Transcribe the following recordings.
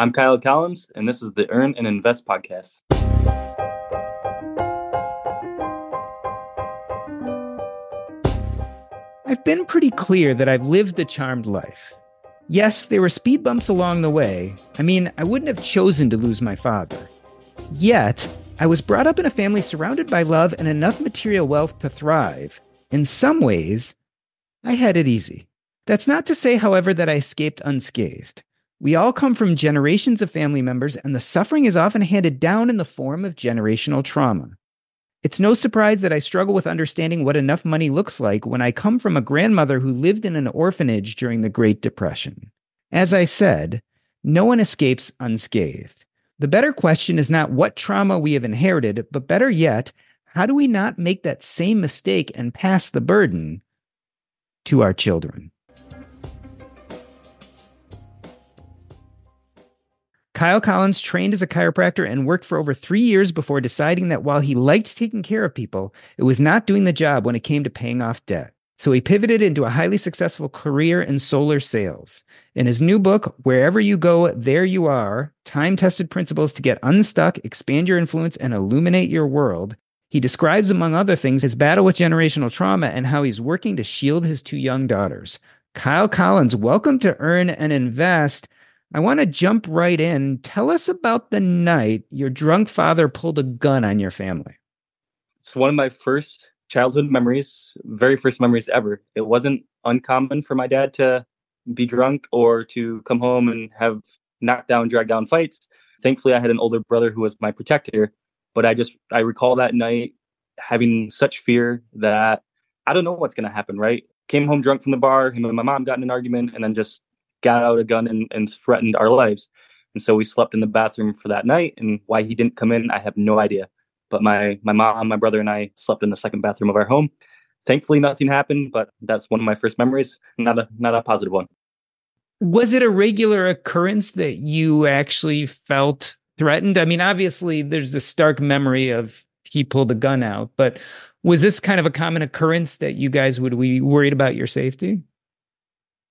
I'm Kyle Collins, and this is the Earn and Invest podcast. I've been pretty clear that I've lived a charmed life. Yes, there were speed bumps along the way. I mean, I wouldn't have chosen to lose my father. Yet, I was brought up in a family surrounded by love and enough material wealth to thrive. In some ways, I had it easy. That's not to say, however, that I escaped unscathed. We all come from generations of family members, and the suffering is often handed down in the form of generational trauma. It's no surprise that I struggle with understanding what enough money looks like when I come from a grandmother who lived in an orphanage during the Great Depression. As I said, no one escapes unscathed. The better question is not what trauma we have inherited, but better yet, how do we not make that same mistake and pass the burden to our children? Kyle Collins trained as a chiropractor and worked for over three years before deciding that while he liked taking care of people, it was not doing the job when it came to paying off debt. So he pivoted into a highly successful career in solar sales. In his new book, Wherever You Go, There You Are Time Tested Principles to Get Unstuck, Expand Your Influence, and Illuminate Your World, he describes, among other things, his battle with generational trauma and how he's working to shield his two young daughters. Kyle Collins, welcome to Earn and Invest. I want to jump right in. Tell us about the night your drunk father pulled a gun on your family. It's one of my first childhood memories, very first memories ever. It wasn't uncommon for my dad to be drunk or to come home and have knockdown, drag down fights. Thankfully, I had an older brother who was my protector. But I just, I recall that night having such fear that I don't know what's going to happen, right? Came home drunk from the bar, him and my mom got in an argument, and then just got out a gun and, and threatened our lives. And so we slept in the bathroom for that night. And why he didn't come in, I have no idea. But my my mom, my brother, and I slept in the second bathroom of our home. Thankfully, nothing happened. But that's one of my first memories. Not a not a positive one. Was it a regular occurrence that you actually felt threatened? I mean, obviously, there's the stark memory of he pulled a gun out, but was this kind of a common occurrence that you guys would be worried about your safety?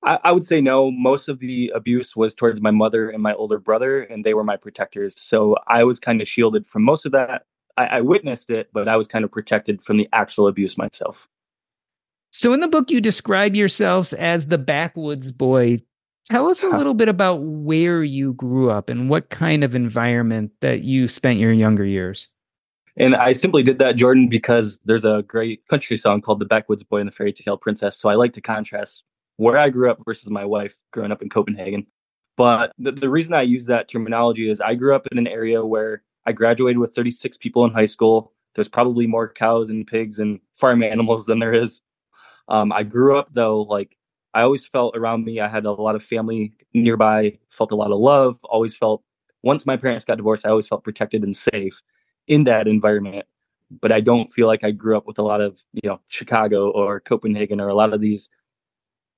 I, I, would say no. Most of the abuse was towards my mother and my older brother, and they were my protectors. So I was kind of shielded from most of that. I, I witnessed it, but I was kind of protected from the actual abuse myself. So in the book, you describe yourselves as the backwoods boy. Tell us a uh-huh. little bit about where you grew up and what kind of environment that you spent your younger years. And I simply did that, Jordan, because there's a great country song called The Backwoods Boy and the Fairy Tale Princess. So I like to contrast where I grew up versus my wife growing up in Copenhagen. But the, the reason I use that terminology is I grew up in an area where I graduated with 36 people in high school. There's probably more cows and pigs and farm animals than there is. Um, I grew up though, like I always felt around me, I had a lot of family nearby, felt a lot of love, always felt, once my parents got divorced, I always felt protected and safe in that environment. But I don't feel like I grew up with a lot of, you know, Chicago or Copenhagen or a lot of these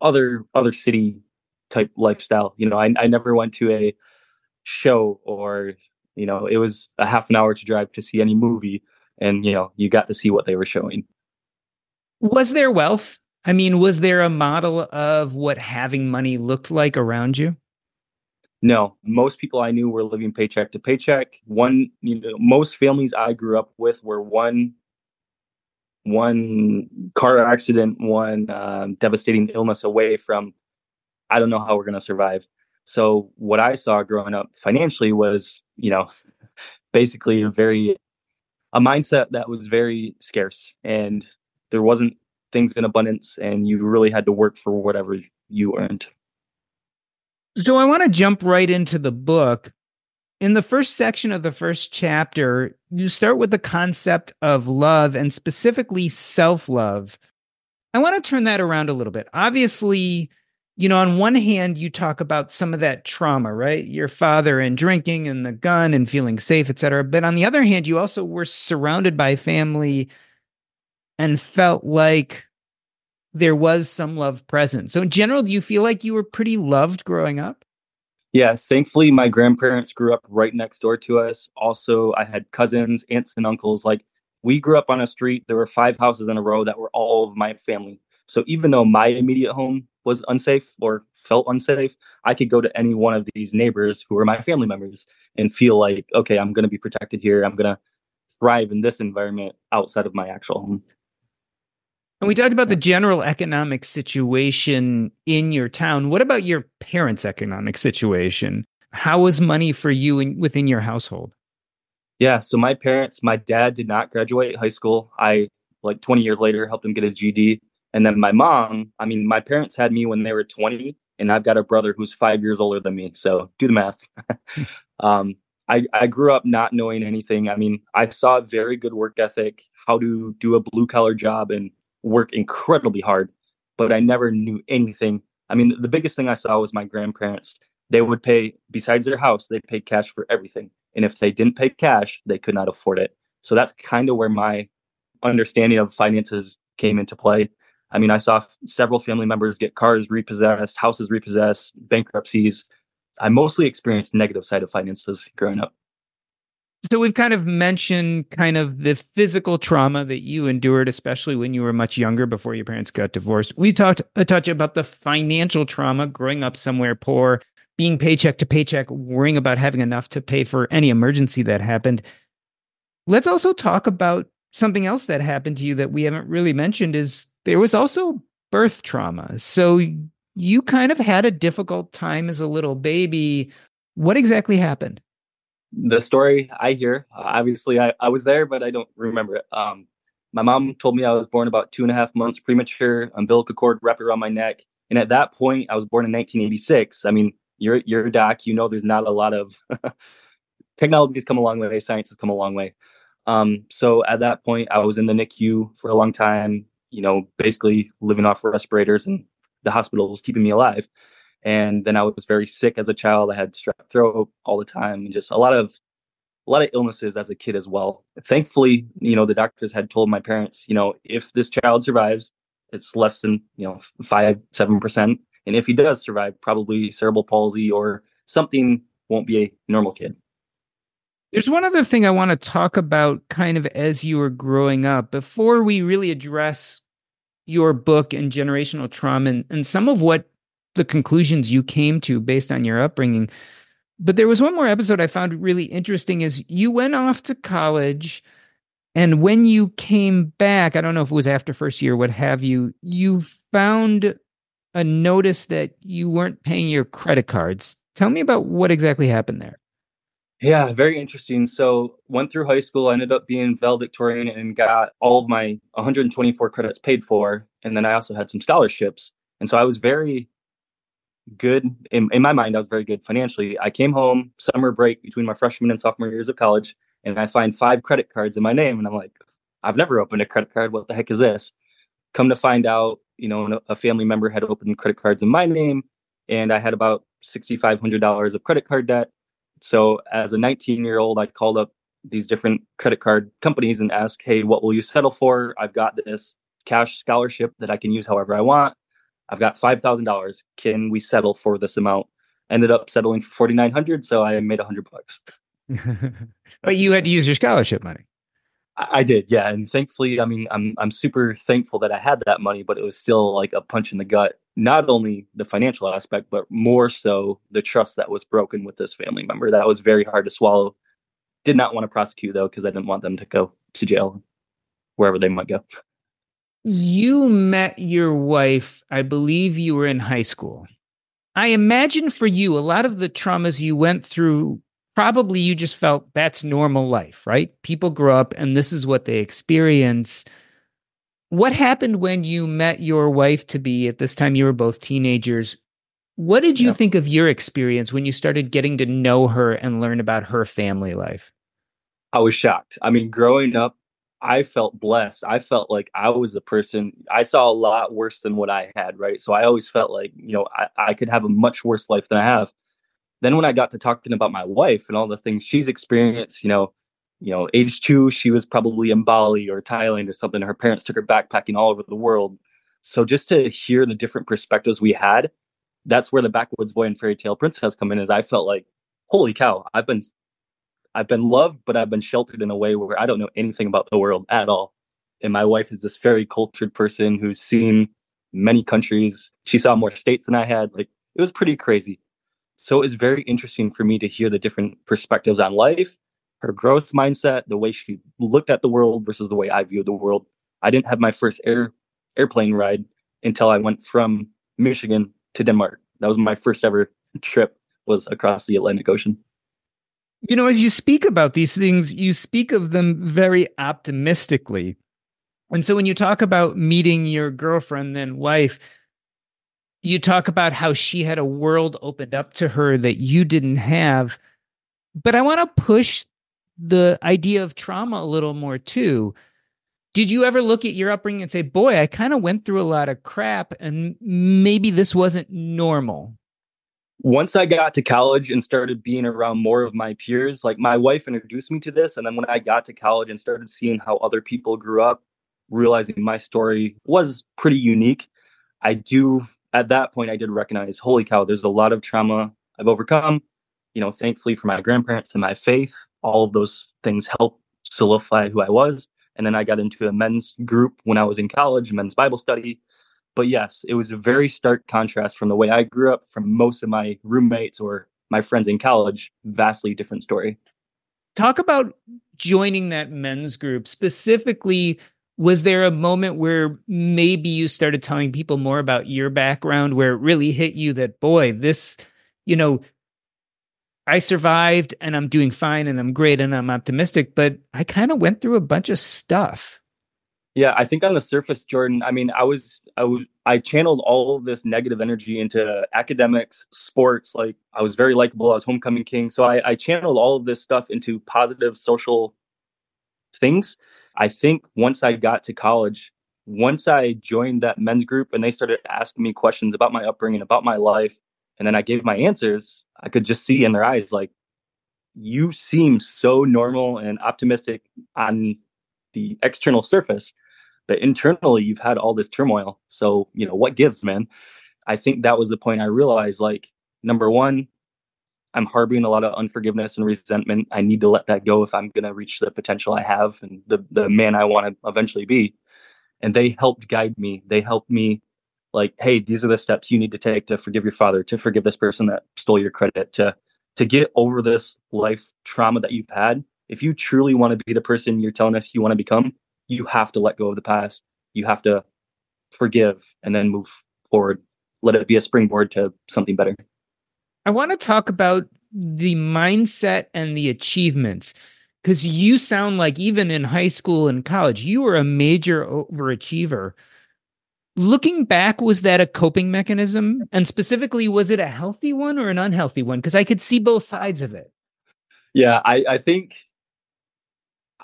other other city type lifestyle. You know, I I never went to a show or you know it was a half an hour to drive to see any movie, and you know you got to see what they were showing. Was there wealth? I mean, was there a model of what having money looked like around you? No, most people I knew were living paycheck to paycheck. One, you know, most families I grew up with were one one car accident, one um, devastating illness away from, I don't know how we're going to survive. So what I saw growing up financially was, you know, basically a very a mindset that was very scarce and there wasn't things in abundance and you really had to work for whatever you earned. So I want to jump right into the book in the first section of the first chapter, you start with the concept of love and specifically self love. I want to turn that around a little bit. Obviously, you know, on one hand, you talk about some of that trauma, right? Your father and drinking and the gun and feeling safe, et cetera. But on the other hand, you also were surrounded by family and felt like there was some love present. So, in general, do you feel like you were pretty loved growing up? Yeah, thankfully, my grandparents grew up right next door to us. Also, I had cousins, aunts, and uncles. Like, we grew up on a street. There were five houses in a row that were all of my family. So, even though my immediate home was unsafe or felt unsafe, I could go to any one of these neighbors who were my family members and feel like, okay, I'm going to be protected here. I'm going to thrive in this environment outside of my actual home. And we talked about the general economic situation in your town. What about your parents' economic situation? How was money for you in, within your household? Yeah, so my parents, my dad did not graduate high school. I like 20 years later helped him get his GED. And then my mom, I mean, my parents had me when they were 20, and I've got a brother who's five years older than me. So do the math. um, I, I grew up not knowing anything. I mean, I saw a very good work ethic, how to do a blue collar job and work incredibly hard, but I never knew anything. I mean, the biggest thing I saw was my grandparents. They would pay, besides their house, they paid cash for everything. And if they didn't pay cash, they could not afford it. So that's kind of where my understanding of finances came into play. I mean, I saw several family members get cars repossessed, houses repossessed, bankruptcies. I mostly experienced negative side of finances growing up. So we've kind of mentioned kind of the physical trauma that you endured, especially when you were much younger before your parents got divorced. We talked a touch about the financial trauma, growing up somewhere poor, being paycheck to paycheck, worrying about having enough to pay for any emergency that happened. Let's also talk about something else that happened to you that we haven't really mentioned is there was also birth trauma. So you kind of had a difficult time as a little baby. What exactly happened? The story I hear, obviously, I, I was there, but I don't remember it. Um, my mom told me I was born about two and a half months premature, umbilical cord wrapped around my neck. And at that point, I was born in 1986. I mean, you're, you're a doc, you know, there's not a lot of technology's come a long way, science has come a long way. Um, so at that point, I was in the NICU for a long time, you know, basically living off respirators, and the hospital was keeping me alive. And then I was very sick as a child. I had strep throat all the time, and just a lot of a lot of illnesses as a kid as well. Thankfully, you know, the doctors had told my parents, you know, if this child survives, it's less than you know five seven percent, and if he does survive, probably cerebral palsy or something won't be a normal kid. There's one other thing I want to talk about kind of as you were growing up before we really address your book and generational trauma and, and some of what the conclusions you came to based on your upbringing. But there was one more episode I found really interesting is you went off to college and when you came back, I don't know if it was after first year, what have you, you found a notice that you weren't paying your credit cards. Tell me about what exactly happened there. Yeah, very interesting. So went through high school, I ended up being valedictorian and got all of my 124 credits paid for. And then I also had some scholarships. And so I was very good in, in my mind, I was very good financially. I came home summer break between my freshman and sophomore years of college, and I find five credit cards in my name. And I'm like, I've never opened a credit card. What the heck is this? Come to find out, you know, a family member had opened credit cards in my name, and I had about $6,500 of credit card debt so as a 19 year old, I called up these different credit card companies and asked, Hey, what will you settle for? I've got this cash scholarship that I can use however I want. I've got $5,000. Can we settle for this amount? Ended up settling for 4,900. So I made a hundred bucks. but you had to use your scholarship money. I did, yeah, and thankfully, I mean, I'm I'm super thankful that I had that money, but it was still like a punch in the gut. Not only the financial aspect, but more so the trust that was broken with this family member. That was very hard to swallow. Did not want to prosecute though, because I didn't want them to go to jail, wherever they might go. You met your wife, I believe you were in high school. I imagine for you, a lot of the traumas you went through probably you just felt that's normal life, right? People grow up and this is what they experience. What happened when you met your wife to be at this time you were both teenagers? What did you yeah. think of your experience when you started getting to know her and learn about her family life? I was shocked. I mean, growing up I felt blessed. I felt like I was the person I saw a lot worse than what I had, right? So I always felt like, you know, I, I could have a much worse life than I have. Then when I got to talking about my wife and all the things she's experienced, you know, you know, age two, she was probably in Bali or Thailand or something. Her parents took her backpacking all over the world. So just to hear the different perspectives we had, that's where the backwoods boy and fairy tale princess come in. Is I felt like, holy cow, I've been I've been loved, but I've been sheltered in a way where I don't know anything about the world at all. And my wife is this very cultured person who's seen many countries. She saw more states than I had. Like it was pretty crazy. So it was very interesting for me to hear the different perspectives on life, her growth mindset, the way she looked at the world versus the way I viewed the world. I didn't have my first air airplane ride until I went from Michigan to Denmark. That was my first ever trip was across the Atlantic Ocean. You know, as you speak about these things, you speak of them very optimistically. And so when you talk about meeting your girlfriend, then wife, you talk about how she had a world opened up to her that you didn't have. But I want to push the idea of trauma a little more too. Did you ever look at your upbringing and say, boy, I kind of went through a lot of crap and maybe this wasn't normal? Once I got to college and started being around more of my peers, like my wife introduced me to this. And then when I got to college and started seeing how other people grew up, realizing my story was pretty unique, I do, at that point, I did recognize, holy cow, there's a lot of trauma I've overcome. You know, thankfully for my grandparents and my faith, all of those things helped solidify who I was. And then I got into a men's group when I was in college, men's Bible study but yes, it was a very stark contrast from the way I grew up, from most of my roommates or my friends in college. Vastly different story. Talk about joining that men's group. Specifically, was there a moment where maybe you started telling people more about your background where it really hit you that, boy, this, you know, I survived and I'm doing fine and I'm great and I'm optimistic, but I kind of went through a bunch of stuff. Yeah, I think on the surface, Jordan, I mean, I was, I was, I channeled all this negative energy into academics, sports. Like I was very likable. I was homecoming king. So I, I channeled all of this stuff into positive social things. I think once I got to college, once I joined that men's group and they started asking me questions about my upbringing, about my life, and then I gave my answers, I could just see in their eyes, like, you seem so normal and optimistic on the external surface but internally you've had all this turmoil. So you know what gives man? I think that was the point i realized like number one i'm harboring a lot of unforgiveness and resentment. I need to let that go if i'm going to reach the potential i have and the, the man i want to eventually be. And they helped guide me. They helped me like hey these are the steps you need to take to forgive your father to forgive this person that stole your credit to to get over this life trauma that you've had. If you truly want to be the person you're telling us you want to become, you have to let go of the past. You have to forgive and then move forward. Let it be a springboard to something better. I want to talk about the mindset and the achievements because you sound like even in high school and college, you were a major overachiever. Looking back, was that a coping mechanism? And specifically, was it a healthy one or an unhealthy one? Because I could see both sides of it. Yeah, I, I think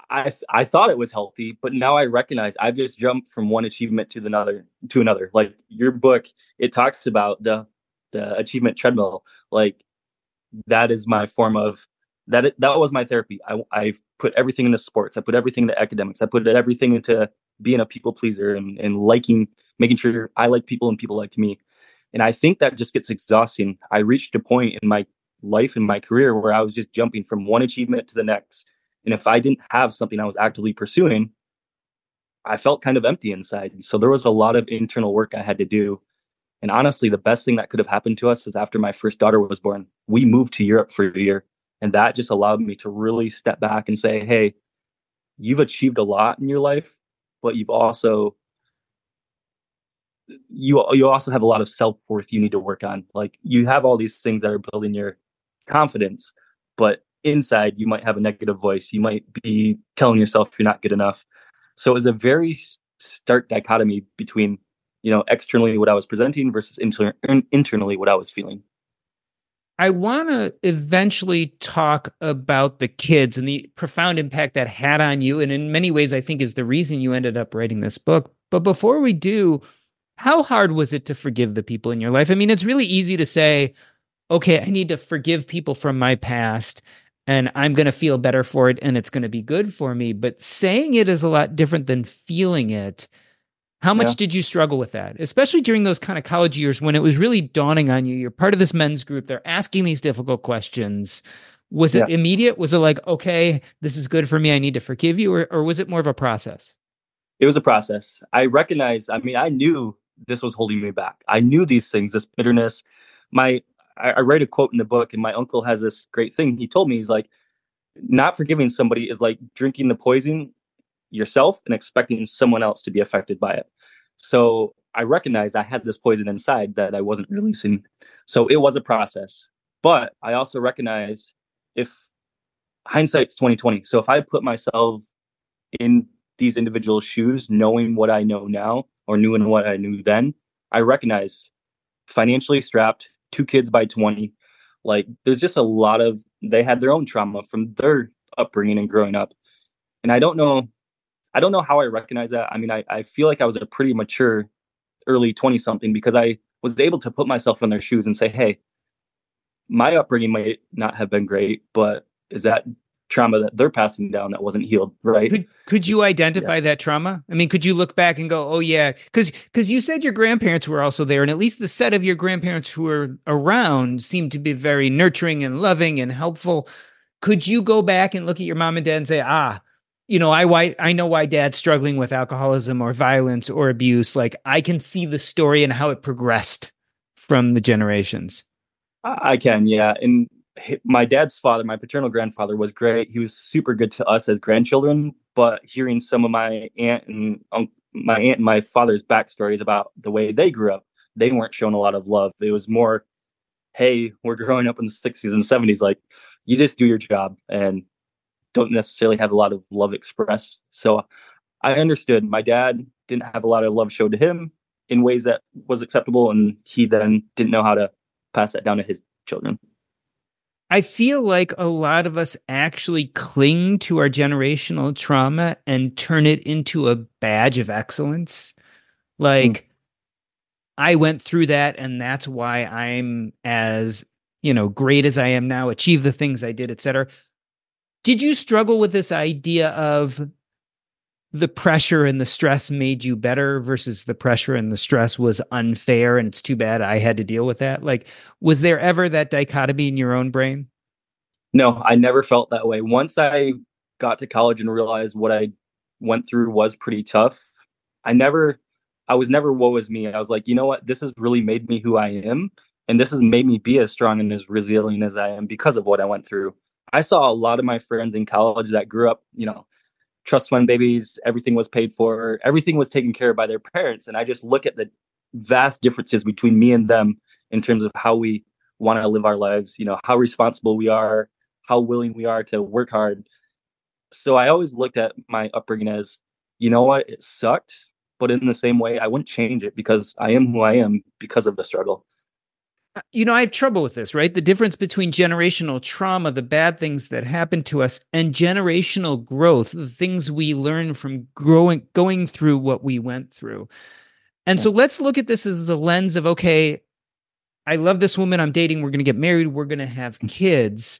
I I thought it was healthy, but now I recognize I've just jumped from one achievement to another to another. Like your book, it talks about the the achievement treadmill. Like that is my form of that. That was my therapy. I I put everything into sports. I put everything into academics. I put everything into being a people pleaser and and liking, making sure I like people and people like me. And I think that just gets exhausting. I reached a point in my life in my career where I was just jumping from one achievement to the next and if I didn't have something I was actively pursuing, I felt kind of empty inside. So there was a lot of internal work I had to do. And honestly, the best thing that could have happened to us is after my first daughter was born, we moved to Europe for a year. And that just allowed me to really step back and say, hey, you've achieved a lot in your life, but you've also you you also have a lot of self-worth you need to work on. Like you have all these things that are building your confidence, but inside you might have a negative voice you might be telling yourself you're not good enough so it was a very stark dichotomy between you know externally what i was presenting versus inter- internally what i was feeling I want to eventually talk about the kids and the profound impact that had on you. And in many ways, I think is the reason you ended up writing this book. But before we do, how hard was it to forgive the people in your life? I mean, it's really easy to say, okay, I need to forgive people from my past and I'm going to feel better for it and it's going to be good for me. But saying it is a lot different than feeling it. How much yeah. did you struggle with that, especially during those kind of college years when it was really dawning on you? You're part of this men's group. They're asking these difficult questions. Was it yeah. immediate? Was it like, okay, this is good for me. I need to forgive you? Or, or was it more of a process? It was a process. I recognized, I mean, I knew this was holding me back. I knew these things, this bitterness. My, I, I write a quote in the book, and my uncle has this great thing. He told me, he's like, not forgiving somebody is like drinking the poison yourself and expecting someone else to be affected by it. So I recognized I had this poison inside that I wasn't releasing. So it was a process. But I also recognize if hindsight's 2020. So if I put myself in these individual shoes, knowing what I know now or knew and what I knew then, I recognize financially strapped, two kids by 20. Like there's just a lot of they had their own trauma from their upbringing and growing up. And I don't know I don't know how I recognize that. I mean, I, I feel like I was a pretty mature early 20 something because I was able to put myself in their shoes and say, hey, my upbringing might not have been great, but is that trauma that they're passing down that wasn't healed right? Could, could you identify yeah. that trauma? I mean could you look back and go oh yeah because because you said your grandparents were also there and at least the set of your grandparents who were around seemed to be very nurturing and loving and helpful. Could you go back and look at your mom and dad and say ah you know i why i know why dad's struggling with alcoholism or violence or abuse. Like i can see the story and how it progressed from the generations. I can yeah. And my dad's father, my paternal grandfather, was great. He was super good to us as grandchildren. But hearing some of my aunt and um, my aunt and my father's backstories about the way they grew up, they weren't shown a lot of love. It was more, "Hey, we're growing up in the '60s and '70s. Like, you just do your job and don't necessarily have a lot of love expressed." So, I understood. My dad didn't have a lot of love shown to him in ways that was acceptable, and he then didn't know how to pass that down to his children. I feel like a lot of us actually cling to our generational trauma and turn it into a badge of excellence. Like, mm. I went through that, and that's why I'm as you know great as I am now, achieve the things I did, etc. Did you struggle with this idea of the pressure and the stress made you better versus the pressure and the stress was unfair and it's too bad I had to deal with that? Like, was there ever that dichotomy in your own brain? No, I never felt that way. Once I got to college and realized what I went through was pretty tough, I never, I was never woe is me. I was like, you know what? This has really made me who I am. And this has made me be as strong and as resilient as I am because of what I went through. I saw a lot of my friends in college that grew up, you know, trust fund babies, everything was paid for, everything was taken care of by their parents. And I just look at the vast differences between me and them in terms of how we want to live our lives, you know, how responsible we are, how willing we are to work hard. So I always looked at my upbringing as, you know what, it sucked, but in the same way, I wouldn't change it because I am who I am because of the struggle Uh, you know, I have trouble with this, right? The difference between generational trauma, the bad things that happen to us, and generational growth, the things we learn from growing, going through what we went through. And yeah. so let's look at this as a lens of okay, I love this woman I'm dating. We're going to get married. We're going to have kids.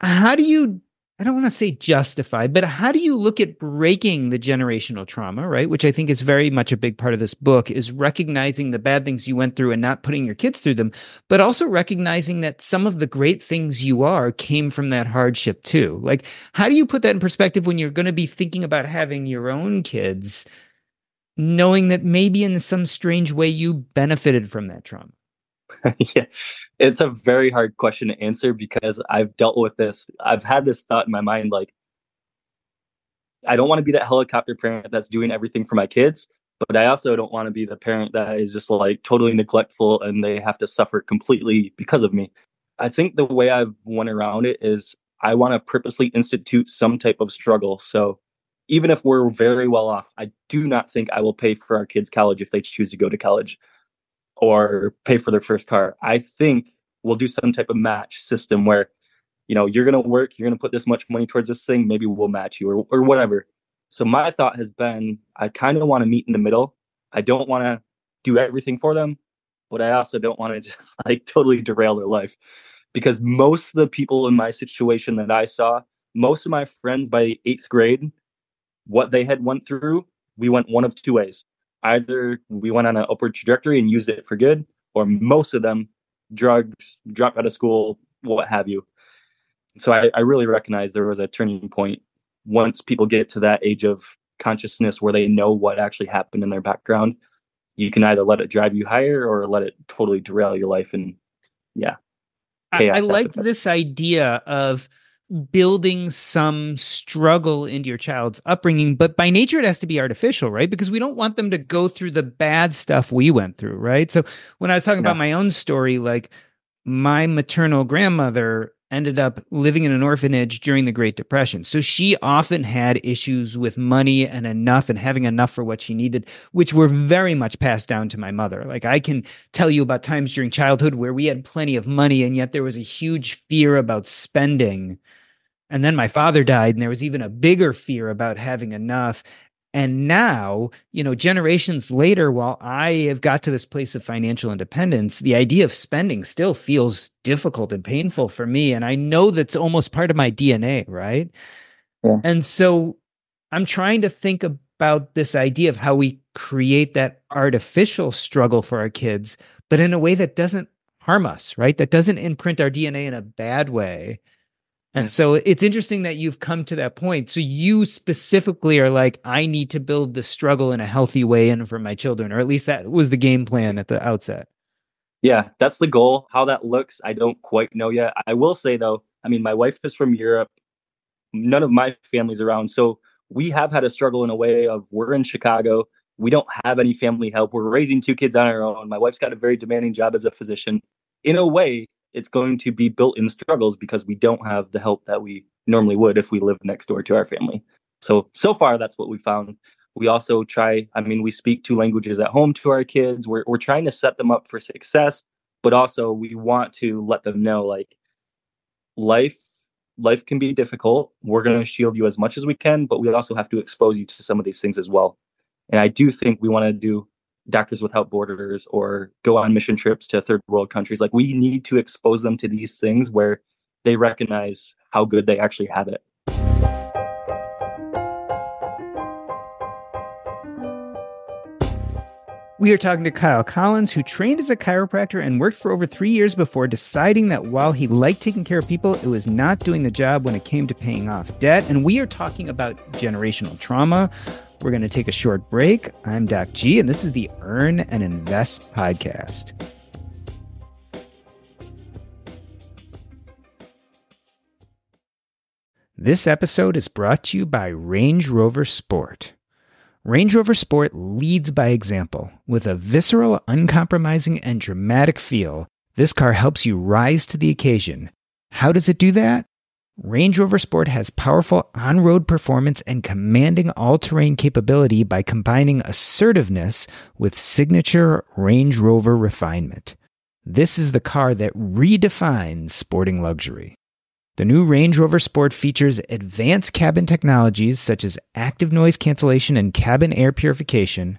How do you I don't want to say justify, but how do you look at breaking the generational trauma, right? Which I think is very much a big part of this book is recognizing the bad things you went through and not putting your kids through them, but also recognizing that some of the great things you are came from that hardship too. Like, how do you put that in perspective when you're going to be thinking about having your own kids, knowing that maybe in some strange way you benefited from that trauma? yeah, it's a very hard question to answer because I've dealt with this. I've had this thought in my mind like, I don't want to be that helicopter parent that's doing everything for my kids, but I also don't want to be the parent that is just like totally neglectful and they have to suffer completely because of me. I think the way I've went around it is I want to purposely institute some type of struggle. So even if we're very well off, I do not think I will pay for our kids' college if they choose to go to college or pay for their first car. I think we'll do some type of match system where, you know, you're going to work, you're going to put this much money towards this thing, maybe we'll match you or, or whatever. So my thought has been, I kind of want to meet in the middle. I don't want to do everything for them, but I also don't want to just like totally derail their life because most of the people in my situation that I saw, most of my friends by eighth grade, what they had went through, we went one of two ways. Either we went on an upward trajectory and used it for good, or most of them drugs, dropped out of school, what have you. So I, I really recognize there was a turning point once people get to that age of consciousness where they know what actually happened in their background. You can either let it drive you higher or let it totally derail your life. And yeah, I, I like this idea of building some struggle into your child's upbringing, but by nature it has to be artificial, right? Because we don't want them to go through the bad stuff we went through, right? So when I was talking yeah. about my own story, like my maternal grandmother ended up living in an orphanage during the Great Depression. So she often had issues with money and enough and having enough for what she needed, which were very much passed down to my mother. Like I can tell you about times during childhood where we had plenty of money and yet there was a huge fear about spending. And then my father died and there was even a bigger fear about having enough. And now, you know, generations later, while I have got to this place of financial independence, the idea of spending still feels difficult and painful for me. And I know that's almost part of my DNA, right? Yeah. And so I'm trying to think about this idea of how we create that artificial struggle for our kids, but in a way that doesn't harm us, right? That doesn't imprint our DNA in a bad way and so it's interesting that you've come to that point. So you specifically are like, I need to build the struggle in a healthy way and for my children, or at least that was the game plan at the outset. Yeah, that's the goal. How that looks, I don't quite know yet. I will say though, I mean, my wife is from Europe. None of my family's around. So we have had a struggle in a way of we're in Chicago. We don't have any family help. We're raising two kids on our own. My wife's got a very demanding job as a physician. In a way, it's going to be built in struggles because we don't have the help that we normally would if we lived next door to our family. So, so far, that's what we found. We also try, I mean, we speak two languages at home to our kids. We're, we're trying to set them up for success, but also we want to let them know like life life can be difficult. We're going to shield you as much as we can, but we also have to expose you to some of these things as well. And I do think we want to do Doctors Without Borders or go on mission trips to third world countries. Like we need to expose them to these things where they recognize how good they actually have it. We are talking to Kyle Collins, who trained as a chiropractor and worked for over three years before deciding that while he liked taking care of people, it was not doing the job when it came to paying off debt. And we are talking about generational trauma, we're going to take a short break. I'm Doc G, and this is the Earn and Invest podcast. This episode is brought to you by Range Rover Sport. Range Rover Sport leads by example. With a visceral, uncompromising, and dramatic feel, this car helps you rise to the occasion. How does it do that? Range Rover Sport has powerful on road performance and commanding all terrain capability by combining assertiveness with signature Range Rover refinement. This is the car that redefines sporting luxury. The new Range Rover Sport features advanced cabin technologies such as active noise cancellation and cabin air purification,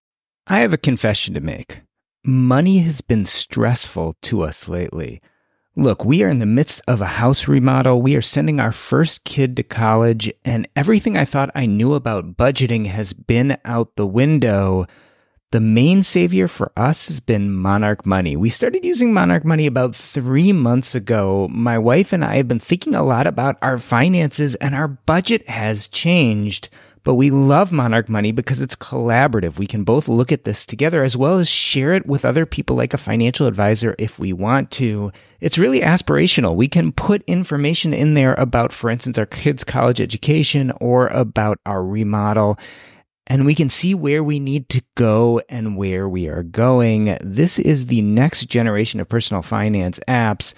I have a confession to make. Money has been stressful to us lately. Look, we are in the midst of a house remodel. We are sending our first kid to college, and everything I thought I knew about budgeting has been out the window. The main savior for us has been Monarch Money. We started using Monarch Money about three months ago. My wife and I have been thinking a lot about our finances, and our budget has changed But we love Monarch Money because it's collaborative. We can both look at this together as well as share it with other people like a financial advisor if we want to. It's really aspirational. We can put information in there about, for instance, our kids' college education or about our remodel and we can see where we need to go and where we are going. This is the next generation of personal finance apps.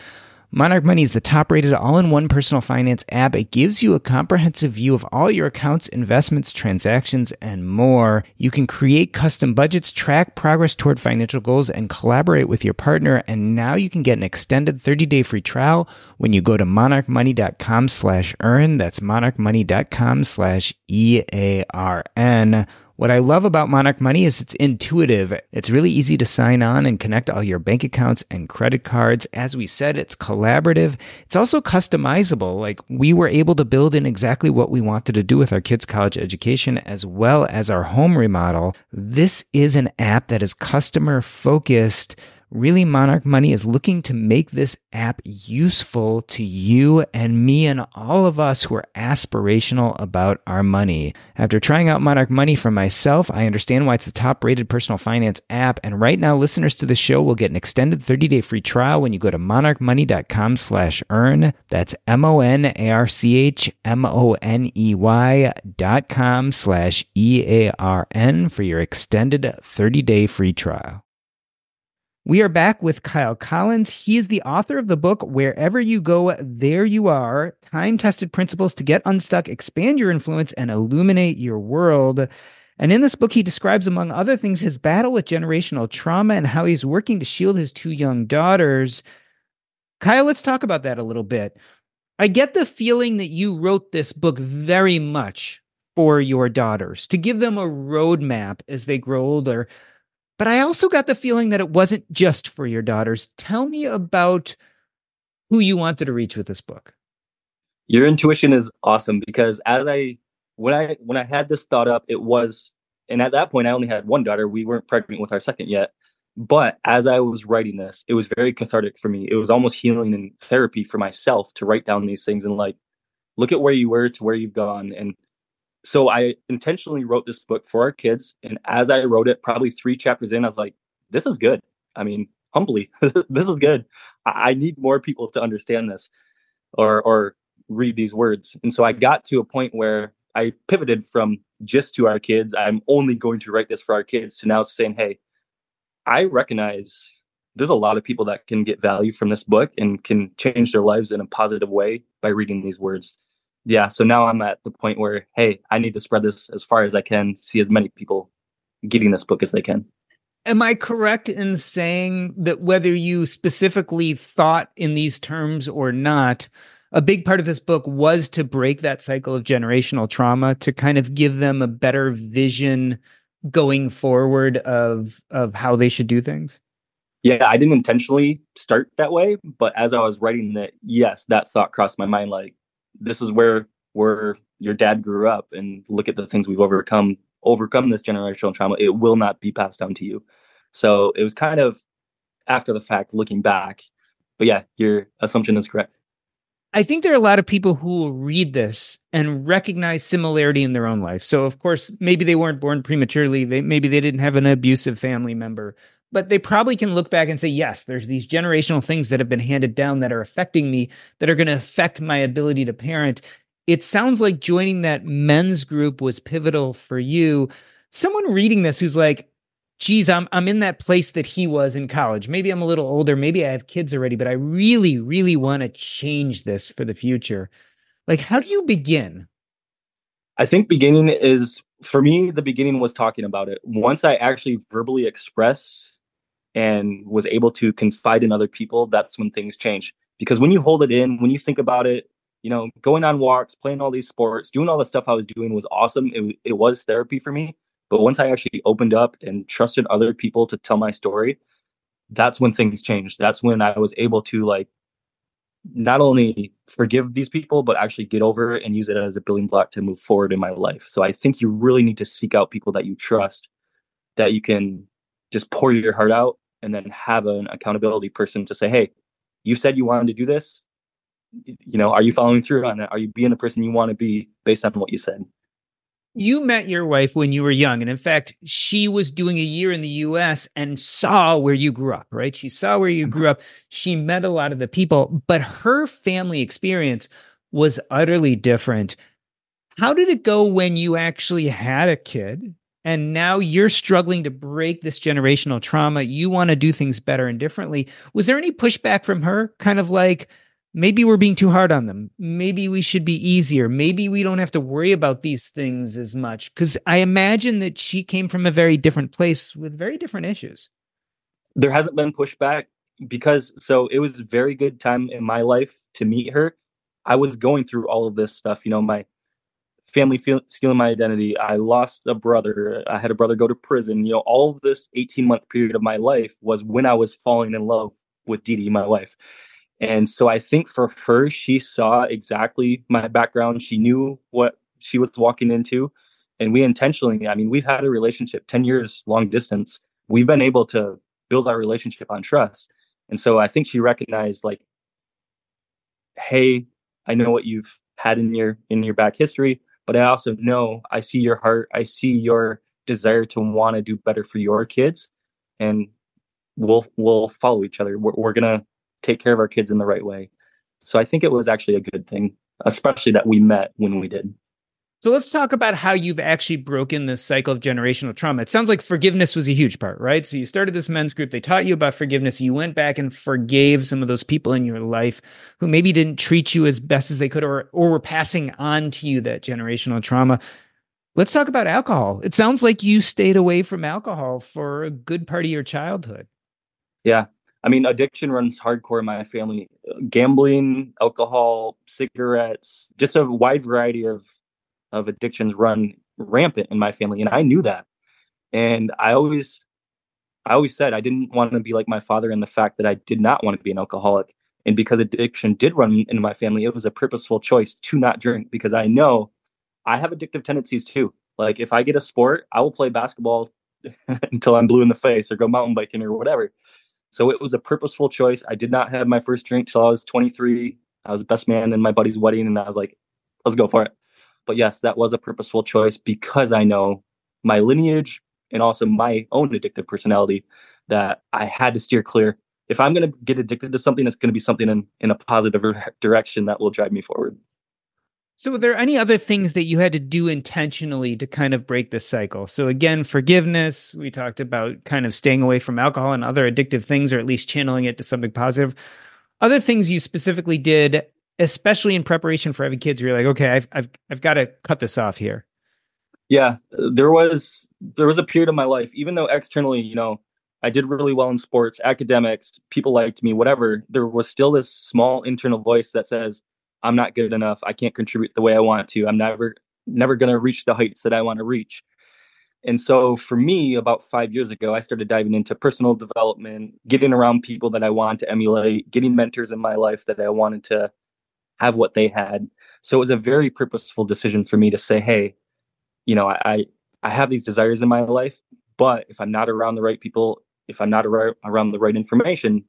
Monarch Money is the top rated all in one personal finance app. It gives you a comprehensive view of all your accounts, investments, transactions, and more. You can create custom budgets, track progress toward financial goals, and collaborate with your partner. And now you can get an extended 30 day free trial when you go to monarchmoney.com slash earn. That's monarchmoney.com slash E A R N. What I love about Monarch Money is it's intuitive. It's really easy to sign on and connect all your bank accounts and credit cards. As we said, it's collaborative. It's also customizable. Like we were able to build in exactly what we wanted to do with our kids' college education as well as our home remodel. This is an app that is customer focused Really Monarch Money is looking to make this app useful to you and me and all of us who are aspirational about our money. After trying out Monarch Money for myself, I understand why it's the top rated personal finance app. And right now, listeners to the show will get an extended 30 day free trial when you go to monarchmoney.com slash earn. That's M O N A R C H M O N E Y dot com slash E A R N for your extended 30 day free trial. We are back with Kyle Collins. He is the author of the book Wherever You Go, There You Are Time Tested Principles to Get Unstuck, Expand Your Influence, and Illuminate Your World. And in this book, he describes, among other things, his battle with generational trauma and how he's working to shield his two young daughters. Kyle, let's talk about that a little bit. I get the feeling that you wrote this book very much for your daughters to give them a roadmap as they grow older but I also got the feeling that it wasn't just for your daughters. Tell me about who you wanted to reach with this book. Your intuition is awesome because as I when I when I had this thought up, it was and at that point I only had one daughter. We weren't pregnant with our second yet. But as I was writing this, it was very cathartic for me. It was almost healing and therapy for myself to write down these things and like look at where you were to where you've gone and so I intentionally wrote this book for our kids. And as I wrote it, probably three chapters in, I was like, this is good. I mean, humbly, this is good. I-, I need more people to understand this or, or read these words. And so I got to a point where I pivoted from just to our kids, I'm only going to write this for our kids, to now saying, hey, I recognize there's a lot of people that can get value from this book and can change their lives in a positive way by reading these words yeah, so now I'm at the point where, hey, I need to spread this as far as I can, see as many people getting this book as they can. Am I correct in saying that whether you specifically thought in these terms or not, a big part of this book was to break that cycle of generational trauma, to kind of give them a better vision going forward of of how they should do things? Yeah, I didn't intentionally start that way, but as I was writing it, yes, that thought crossed my mind like this is where where your dad grew up and look at the things we've overcome overcome this generational trauma. It will not be passed down to you. So it was kind of after the fact looking back. But yeah your assumption is correct. I think there are a lot of people who will read this and recognize similarity in their own life. So, of course, maybe they weren't born prematurely. They, maybe they didn't have an abusive family member but they probably can look back and say, yes, there's these generational things that have been handed down that are affecting me, that are going to affect my ability to parent. It sounds like joining that men's group was pivotal for you. Someone reading this who's like, geez, I'm I'm in that place that he was in college. Maybe I'm a little older, maybe I have kids already, but I really, really want to change this for the future. Like, how do you begin? I think beginning is for me, the beginning was talking about it. Once I actually verbally express and was able to confide in other people, that's when things change. Because when you hold it in, when you think about it, you know, going on walks, playing all these sports, doing all the stuff I was doing was awesome. It, it was therapy for me. But once I actually opened up and trusted other people to tell my story, that's when things changed. That's when I was able to like not only forgive these people, but actually get over it and use it as a building block to move forward in my life. So I think you really need to seek out people that you trust, that you can just pour your heart out and then have an accountability person to say, hey, you said you wanted to do this. You know, are you following through on it? Are you being the person you want to be based on what you said? you met your wife when you were young. And in fact, she was doing a year in the US and saw where you grew up, right? She saw where you mm-hmm. grew up. She met a lot of the people, but her family experience was utterly different. How did it go when you actually had a kid? And now you're struggling to break this generational trauma. You want to do things better and differently. Was there any pushback from her? Kind of like, maybe we're being too hard on them. Maybe we should be easier. Maybe we don't have to worry about these things as much. Because I imagine that she came from a very different place with very different issues. There hasn't been pushback because so it was a very good time in my life to meet her. I was going through all of this stuff. You know, my family stealing my identity. I lost a brother. I had a brother go to prison. You know, all of this 18 month period of my life was when I was falling in love with Dee, my wife. And so I think for her, she saw exactly my background. She knew what she was walking into. And we intentionally, I mean, we've had a relationship 10 years long distance. We've been able to build our relationship on trust. And so I think she recognized like, hey, I know what you've had in your in your back history, but I also know I see your heart. I see your desire to want to do better for your kids. And we'll we'll follow each other. We're, we're gonna take care of our kids in the right way. So I think it was actually a good thing, especially that we met when we did. So let's talk about how you've actually broken this cycle of generational trauma. It sounds like forgiveness was a huge part, right? So you started this men's group, they taught you about forgiveness. You went back and forgave some of those people in your life who maybe didn't treat you as best as they could or or were passing on to you that generational trauma. Let's talk about alcohol. It sounds like you stayed away from alcohol for a good part of your childhood. Yeah. I mean, addiction runs hardcore in my family. Gambling, alcohol, cigarettes, just a wide variety of of addictions run rampant in my family, and I knew that. And I always, I always said I didn't want to be like my father in the fact that I did not want to be an alcoholic. And because addiction did run in my family, it was a purposeful choice to not drink because I know I have addictive tendencies too. Like if I get a sport, I will play basketball until I'm blue in the face or go mountain biking or whatever. So it was a purposeful choice. I did not have my first drink till I was 23. I was the best man in my buddy's wedding, and I was like, let's go for it. But yes, that was a purposeful choice because I know my lineage and also my own addictive personality that I had to steer clear. If I'm going to get addicted to something, it's going to be something in, in a positive direction that will drive me forward. So, were there any other things that you had to do intentionally to kind of break this cycle? So, again, forgiveness, we talked about kind of staying away from alcohol and other addictive things, or at least channeling it to something positive. Other things you specifically did, especially in preparation for having kids, you're like, okay, I've, I've, I've got to cut this off here. Yeah, there was there was a period of my life, even though externally, you know, I did really well in sports, academics, people liked me, whatever. There was still this small internal voice that says, I'm not good enough. I can't contribute the way I want to. I'm never never going to reach the heights that I want to reach. And so for me, about five years ago, I started diving into personal development, getting around people that I want to emulate, getting mentors in my life that I wanted to have what they had. So it was a very purposeful decision for me to say, hey, you know, I I have these desires in my life, but if I'm not around the right people, if I'm not around the right information,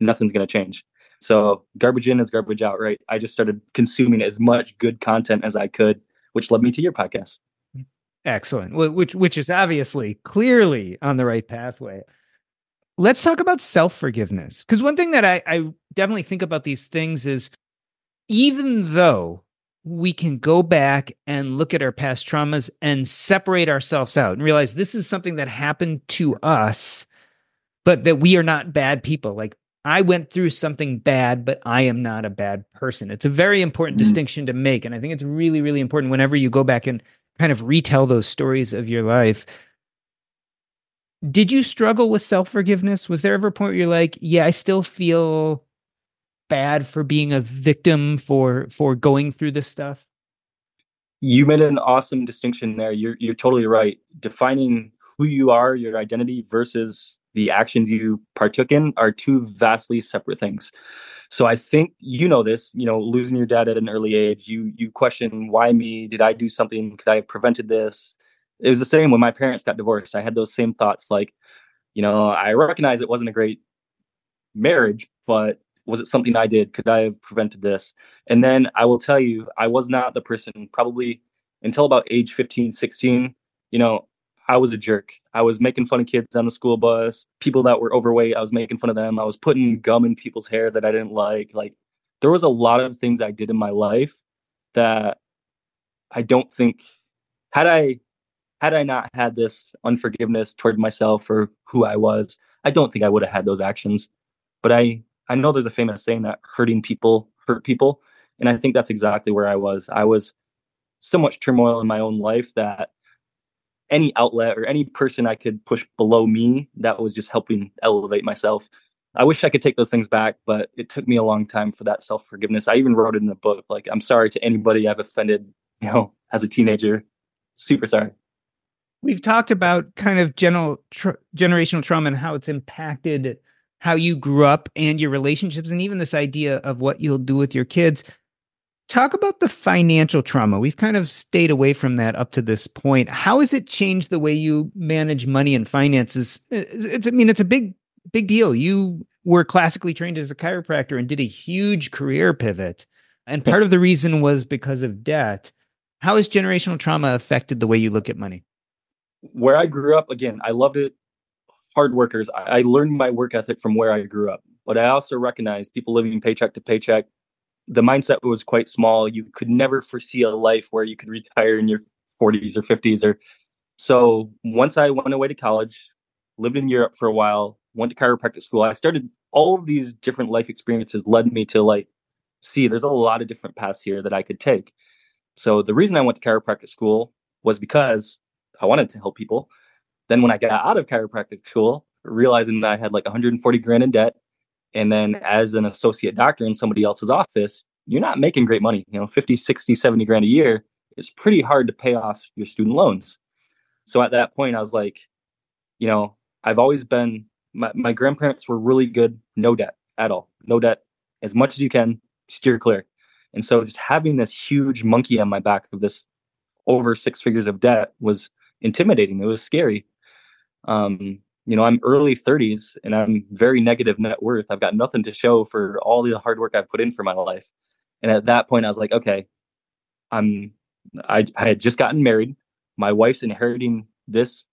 nothing's going to change. So garbage in is garbage out, right? I just started consuming as much good content as I could, which led me to your podcast. Excellent. Which which is obviously clearly on the right pathway. Let's talk about self forgiveness. Because one thing that I, I definitely think about these things is even though we can go back and look at our past traumas and separate ourselves out and realize this is something that happened to us, but that we are not bad people. Like I went through something bad, but I am not a bad person. It's a very important mm-hmm. distinction to make. And I think it's really, really important whenever you go back and kind of retell those stories of your life. Did you struggle with self forgiveness? Was there ever a point where you're like, yeah, I still feel bad for being a victim for for going through this stuff? You made an awesome distinction there. You're you're totally right. Defining who you are, your identity versus the actions you partook in are two vastly separate things. So I think you know this, you know, losing your dad at an early age, you you question why me? Did I do something? Could I have prevented this? It was the same when my parents got divorced. I had those same thoughts like, you know, I recognize it wasn't a great marriage, but was it something I did? Could I have prevented this? And then I will tell you, I was not the person probably until about age 15, 16, you know, I was a jerk. I was making fun of kids on the school bus, people that were overweight. I was making fun of them. I was putting gum in people's hair that I didn't like. Like there was a lot of things I did in my life that I don't think had I had I not had this unforgiveness toward myself for who I was, I don't think I would have had those actions. But I I know there's a famous saying that hurting people hurt people, and I think that's exactly where I was. I was so much turmoil in my own life that any outlet or any person I could push below me that was just helping elevate myself. I wish I could take those things back, but it took me a long time for that self forgiveness. I even wrote it in the book. Like, I'm sorry to anybody I've offended, you know, as a teenager. Super sorry. We've talked about kind of general tr- generational trauma and how it's impacted how you grew up and your relationships, and even this idea of what you'll do with your kids. Talk about the financial trauma. We've kind of stayed away from that up to this point. How has it changed the way you manage money and finances? It's, I mean, it's a big, big deal. You were classically trained as a chiropractor and did a huge career pivot. And part of the reason was because of debt. How has generational trauma affected the way you look at money? Where I grew up, again, I loved it. Hard workers. I, I learned my work ethic from where I grew up, but I also recognize people living paycheck to paycheck. The mindset was quite small. You could never foresee a life where you could retire in your 40s or 50s. Or so. Once I went away to college, lived in Europe for a while, went to chiropractic school. I started all of these different life experiences led me to like see there's a lot of different paths here that I could take. So the reason I went to chiropractic school was because I wanted to help people. Then when I got out of chiropractic school, realizing that I had like 140 grand in debt, and then as an associate doctor in somebody else's office, you're not making great money. You know, 50, 60, 70 grand a year. It's pretty hard to pay off your student loans. So at that point, I was like, you know, I've always been, my, my grandparents were really good, no debt at all, no debt, as much as you can, steer clear. And so just having this huge monkey on my back of this over six figures of debt was intimidating. It was scary. Um, you know, I'm early 30s and I'm very negative net worth. I've got nothing to show for all the hard work I've put in for my life. And at that point, I was like, okay, I'm, I, I had just gotten married. My wife's inheriting this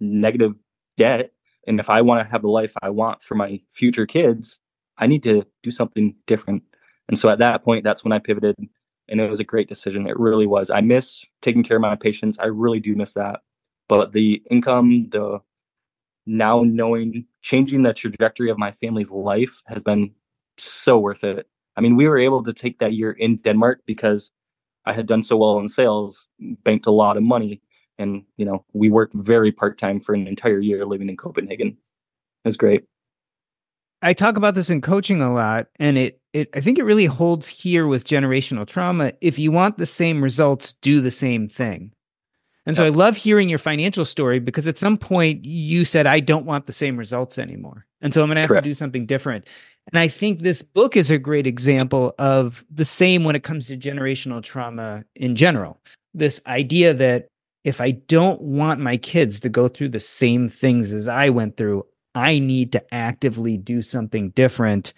negative debt. And if I want to have the life I want for my future kids, I need to do something different. And so at that point, that's when I pivoted and it was a great decision. It really was. I miss taking care of my patients. I really do miss that. But the income, the now knowing, changing the trajectory of my family's life has been so worth it. I mean, we were able to take that year in Denmark because I had done so well in sales, banked a lot of money, and you know, we worked very part time for an entire year living in Copenhagen. It was great. I talk about this in coaching a lot, and it it I think it really holds here with generational trauma. If you want the same results, do the same thing. And so I love hearing your financial story because at some point you said, I don't want the same results anymore. And so I'm going to have Correct. to do something different. And I think this book is a great example of the same when it comes to generational trauma in general. This idea that if I don't want my kids to go through the same things as I went through, I need to actively do something different.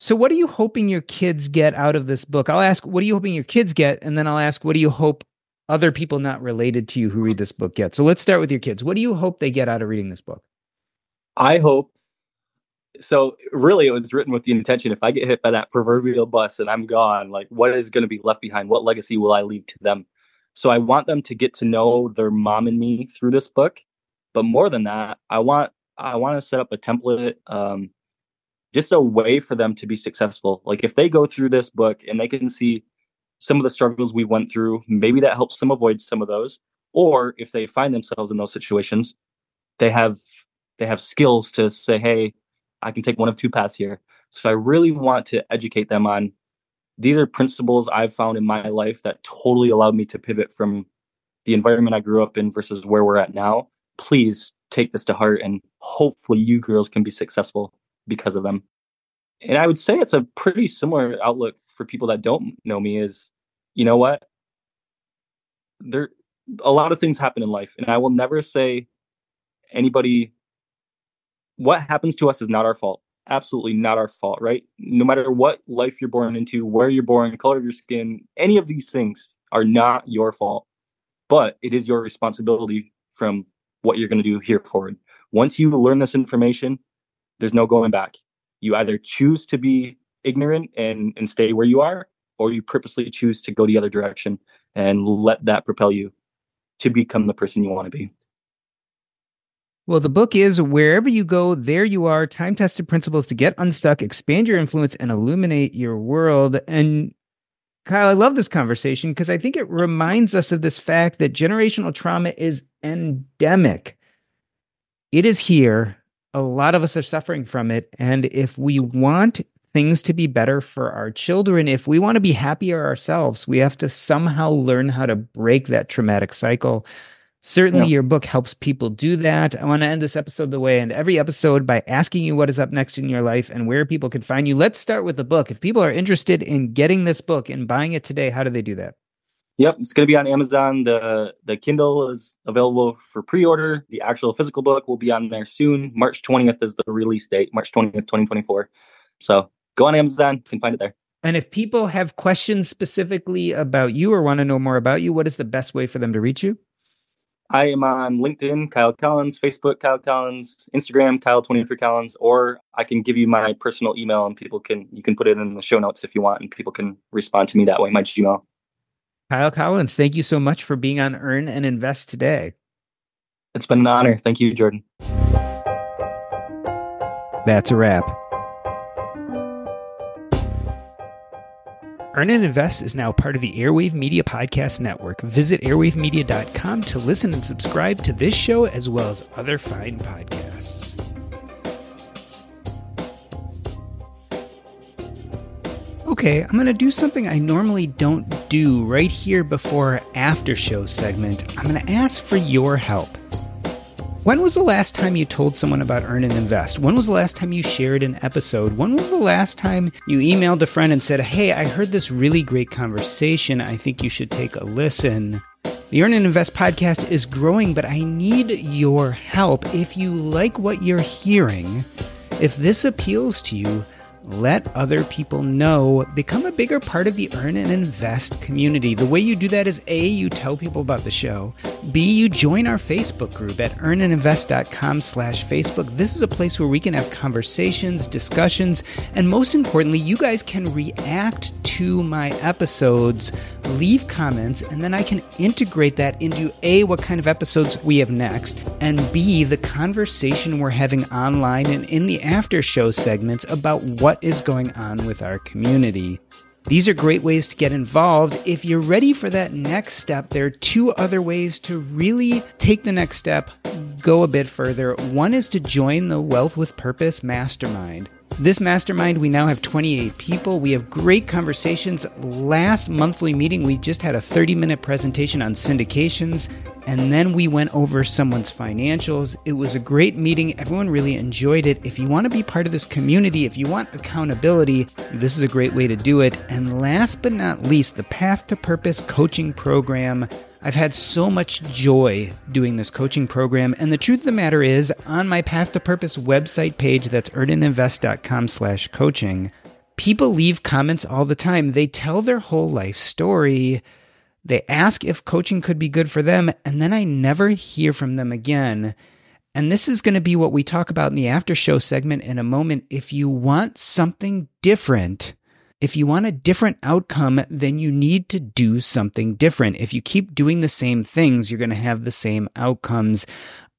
So, what are you hoping your kids get out of this book? I'll ask, what are you hoping your kids get? And then I'll ask, what do you hope other people not related to you who read this book get? So, let's start with your kids. What do you hope they get out of reading this book? I hope. So, really, it was written with the intention if I get hit by that proverbial bus and I'm gone, like, what is going to be left behind? What legacy will I leave to them? So, I want them to get to know their mom and me through this book. But more than that, I want I want to set up a template, um, just a way for them to be successful. Like if they go through this book and they can see some of the struggles we went through, maybe that helps them avoid some of those. Or if they find themselves in those situations, they have they have skills to say, "Hey, I can take one of two paths here." So I really want to educate them on these are principles I've found in my life that totally allowed me to pivot from the environment I grew up in versus where we're at now. Please take this to heart and hopefully you girls can be successful because of them. And I would say it's a pretty similar outlook for people that don't know me is, you know what? There a lot of things happen in life and I will never say anybody what happens to us is not our fault. Absolutely not our fault, right? No matter what life you're born into, where you're born, color of your skin, any of these things, are not your fault, but it is your responsibility from what you're going to do here forward. Once you learn this information, there's no going back. You either choose to be ignorant and, and stay where you are, or you purposely choose to go the other direction and let that propel you to become the person you want to be. Well, the book is Wherever You Go, There You Are Time Tested Principles to Get Unstuck, Expand Your Influence, and Illuminate Your World. And Kyle, I love this conversation because I think it reminds us of this fact that generational trauma is endemic. It is here. A lot of us are suffering from it. And if we want things to be better for our children, if we want to be happier ourselves, we have to somehow learn how to break that traumatic cycle. Certainly, yeah. your book helps people do that. I want to end this episode the way I end every episode by asking you what is up next in your life and where people can find you. Let's start with the book. If people are interested in getting this book and buying it today, how do they do that? Yep, it's going to be on Amazon. the The Kindle is available for pre-order. The actual physical book will be on there soon. March twentieth is the release date. March twentieth, twenty twenty four. So go on Amazon. You can find it there. And if people have questions specifically about you or want to know more about you, what is the best way for them to reach you? I am on LinkedIn, Kyle Collins, Facebook, Kyle Collins, Instagram, Kyle23 Collins, or I can give you my personal email and people can, you can put it in the show notes if you want and people can respond to me that way, my Gmail. Kyle Collins, thank you so much for being on Earn and Invest today. It's been an honor. Thank you, Jordan. That's a wrap. Earn and Invest is now part of the Airwave Media Podcast Network. Visit airwavemedia.com to listen and subscribe to this show as well as other fine podcasts. Okay, I'm going to do something I normally don't do right here before after show segment. I'm going to ask for your help. When was the last time you told someone about Earn and Invest? When was the last time you shared an episode? When was the last time you emailed a friend and said, Hey, I heard this really great conversation. I think you should take a listen? The Earn and Invest podcast is growing, but I need your help. If you like what you're hearing, if this appeals to you, let other people know. Become a bigger part of the Earn and Invest community. The way you do that is A, you tell people about the show. B, you join our Facebook group at earnandinvest.com slash Facebook. This is a place where we can have conversations, discussions, and most importantly, you guys can react to my episodes, leave comments, and then I can integrate that into A, what kind of episodes we have next, and B, the conversation we're having online and in the after show segments about what is going on with our community. These are great ways to get involved. If you're ready for that next step, there are two other ways to really take the next step, go a bit further. One is to join the Wealth with Purpose Mastermind. This mastermind, we now have 28 people. We have great conversations. Last monthly meeting, we just had a 30 minute presentation on syndications and then we went over someone's financials. It was a great meeting. Everyone really enjoyed it. If you want to be part of this community, if you want accountability, this is a great way to do it. And last but not least, the Path to Purpose coaching program. I've had so much joy doing this coaching program. And the truth of the matter is, on my Path to Purpose website page, that's earnandinvest.com slash coaching, people leave comments all the time. They tell their whole life story they ask if coaching could be good for them, and then I never hear from them again. And this is going to be what we talk about in the after show segment in a moment. If you want something different, if you want a different outcome, then you need to do something different. If you keep doing the same things, you're going to have the same outcomes.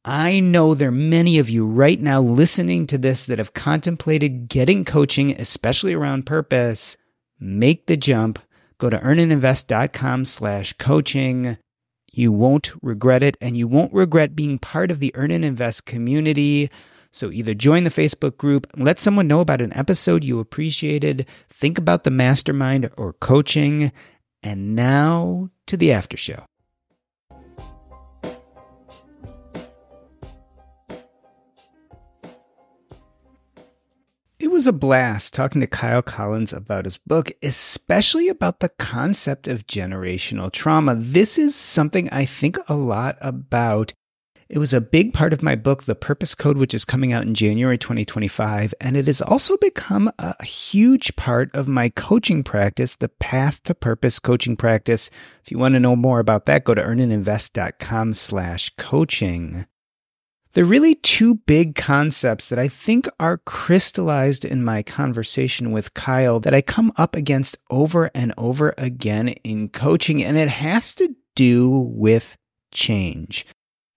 I know there are many of you right now listening to this that have contemplated getting coaching, especially around purpose. Make the jump Go to earnandinvest.com slash coaching. You won't regret it, and you won't regret being part of the Earn and Invest community. So either join the Facebook group, let someone know about an episode you appreciated, think about the mastermind or coaching, and now to the after show. It was a blast talking to Kyle Collins about his book, especially about the concept of generational trauma. This is something I think a lot about. It was a big part of my book, The Purpose Code, which is coming out in January 2025. And it has also become a huge part of my coaching practice, the Path to Purpose coaching practice. If you want to know more about that, go to earnandinvest.com slash coaching. There are really two big concepts that I think are crystallized in my conversation with Kyle that I come up against over and over again in coaching, and it has to do with change.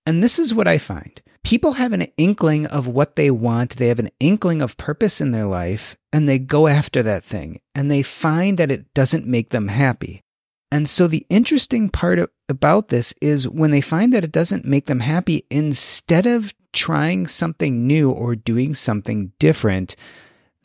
And this is what I find people have an inkling of what they want, they have an inkling of purpose in their life, and they go after that thing, and they find that it doesn't make them happy. And so the interesting part about this is when they find that it doesn't make them happy, instead of trying something new or doing something different,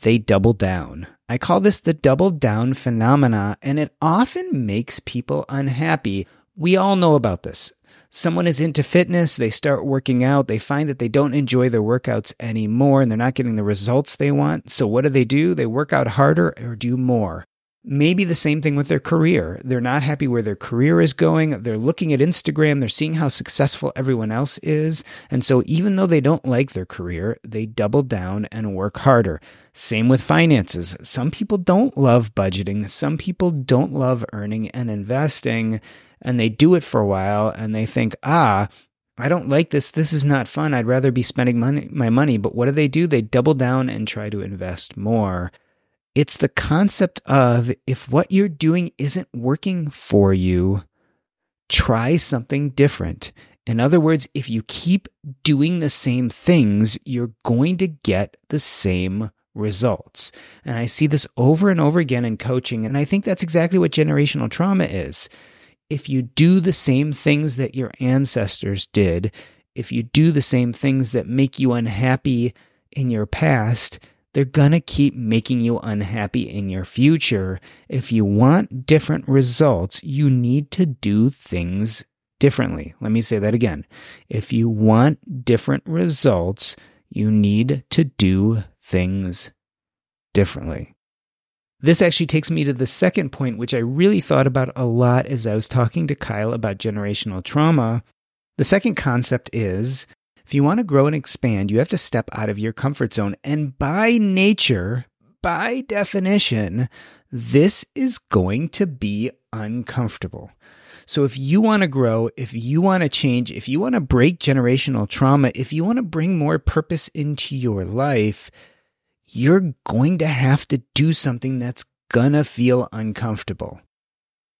they double down. I call this the double down phenomena, and it often makes people unhappy. We all know about this someone is into fitness, they start working out, they find that they don't enjoy their workouts anymore and they're not getting the results they want. So, what do they do? They work out harder or do more. Maybe the same thing with their career. They're not happy where their career is going. They're looking at Instagram. They're seeing how successful everyone else is. And so, even though they don't like their career, they double down and work harder. Same with finances. Some people don't love budgeting. Some people don't love earning and investing and they do it for a while and they think, ah, I don't like this. This is not fun. I'd rather be spending money, my money. But what do they do? They double down and try to invest more. It's the concept of if what you're doing isn't working for you, try something different. In other words, if you keep doing the same things, you're going to get the same results. And I see this over and over again in coaching. And I think that's exactly what generational trauma is if you do the same things that your ancestors did, if you do the same things that make you unhappy in your past, they're going to keep making you unhappy in your future. If you want different results, you need to do things differently. Let me say that again. If you want different results, you need to do things differently. This actually takes me to the second point, which I really thought about a lot as I was talking to Kyle about generational trauma. The second concept is if you want to grow and expand, you have to step out of your comfort zone. And by nature, by definition, this is going to be uncomfortable. So if you want to grow, if you want to change, if you want to break generational trauma, if you want to bring more purpose into your life, you're going to have to do something that's gonna feel uncomfortable.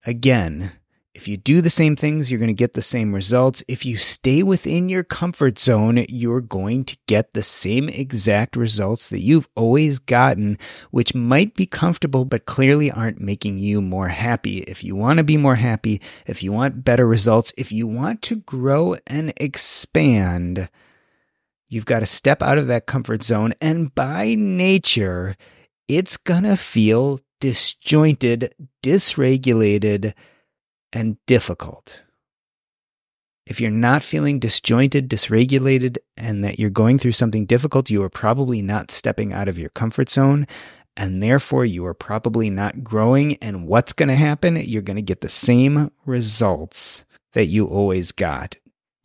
Again, if you do the same things, you're going to get the same results. If you stay within your comfort zone, you're going to get the same exact results that you've always gotten, which might be comfortable, but clearly aren't making you more happy. If you want to be more happy, if you want better results, if you want to grow and expand, You've got to step out of that comfort zone. And by nature, it's going to feel disjointed, dysregulated, and difficult. If you're not feeling disjointed, dysregulated, and that you're going through something difficult, you are probably not stepping out of your comfort zone. And therefore, you are probably not growing. And what's going to happen? You're going to get the same results that you always got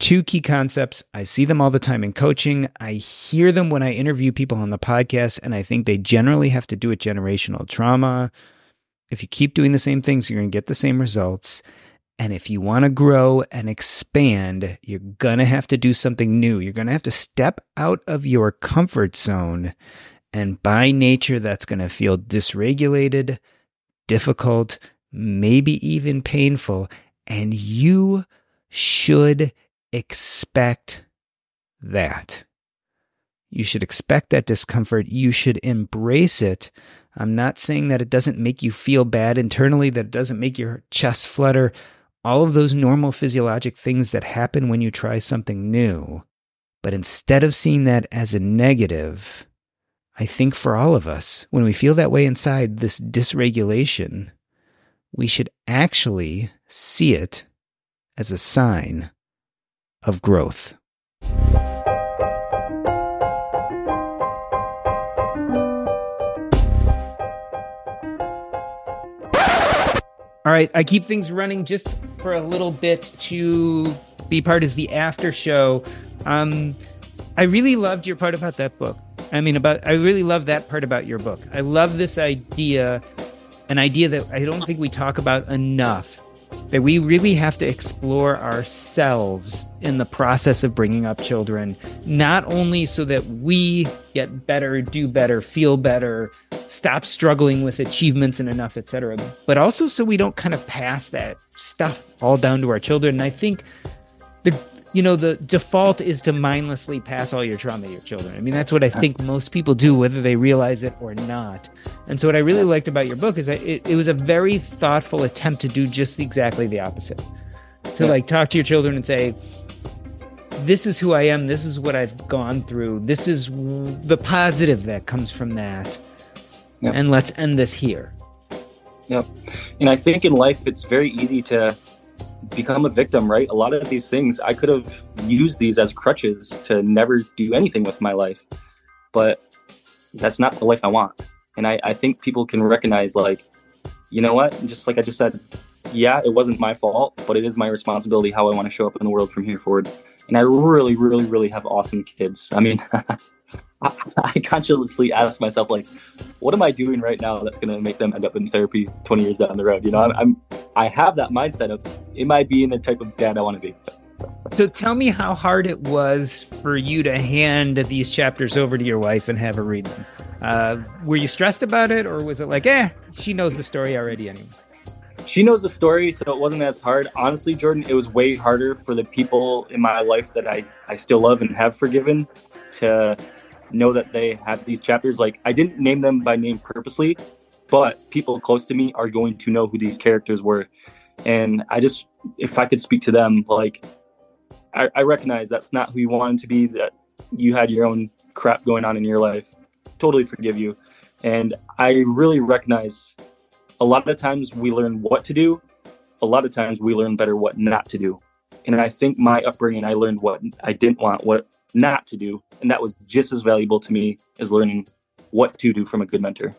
two key concepts. I see them all the time in coaching. I hear them when I interview people on the podcast, and I think they generally have to do with generational trauma. If you keep doing the same things, you're going to get the same results. And if you want to grow and expand, you're going to have to do something new. You're going to have to step out of your comfort zone. And by nature, that's going to feel dysregulated, difficult, maybe even painful. And you should expect that. You should expect that discomfort. You should embrace it. I'm not saying that it doesn't make you feel bad internally, that it doesn't make your chest flutter, all of those normal physiologic things that happen when you try something new. But instead of seeing that as a negative, I think for all of us, when we feel that way inside, this dysregulation, we should actually see it as a sign of growth. All right, I keep things running just for a little bit to be part as the after show Um, I really loved your part about that book. I mean, about I really love that part about your book. I love this idea, an idea that I don't think we talk about enough. That we really have to explore ourselves in the process of bringing up children, not only so that we get better, do better, feel better, stop struggling with achievements and enough, etc., but also so we don't kind of pass that stuff all down to our children. And I think the you know the default is to mindlessly pass all your trauma to your children. I mean that's what i think most people do whether they realize it or not. And so what i really liked about your book is that it, it was a very thoughtful attempt to do just exactly the opposite. To yeah. like talk to your children and say this is who i am. This is what i've gone through. This is the positive that comes from that. And let's end this here. Yep. And i think in life it's very easy to become a victim, right? A lot of these things, I could have used these as crutches to never do anything with my life, but that's not the life I want. And I, I think people can recognize, like, you know what? Just like I just said, yeah, it wasn't my fault, but it is my responsibility how I want to show up in the world from here forward. And I really, really, really have awesome kids. I mean, I consciously ask myself, like, what am I doing right now that's going to make them end up in therapy 20 years down the road? You know, I'm, I'm I have that mindset of, am I being the type of dad I want to be? So tell me how hard it was for you to hand these chapters over to your wife and have her read them. Uh, were you stressed about it, or was it like, eh, she knows the story already anyway? She knows the story, so it wasn't as hard. Honestly, Jordan, it was way harder for the people in my life that I, I still love and have forgiven to know that they have these chapters. Like I didn't name them by name purposely, but people close to me are going to know who these characters were. And I just, if I could speak to them, like I, I recognize that's not who you wanted to be. That you had your own crap going on in your life. Totally forgive you. And I really recognize a lot of times we learn what to do. A lot of times we learn better what not to do. And I think my upbringing, I learned what I didn't want, what not to do. And that was just as valuable to me as learning what to do from a good mentor.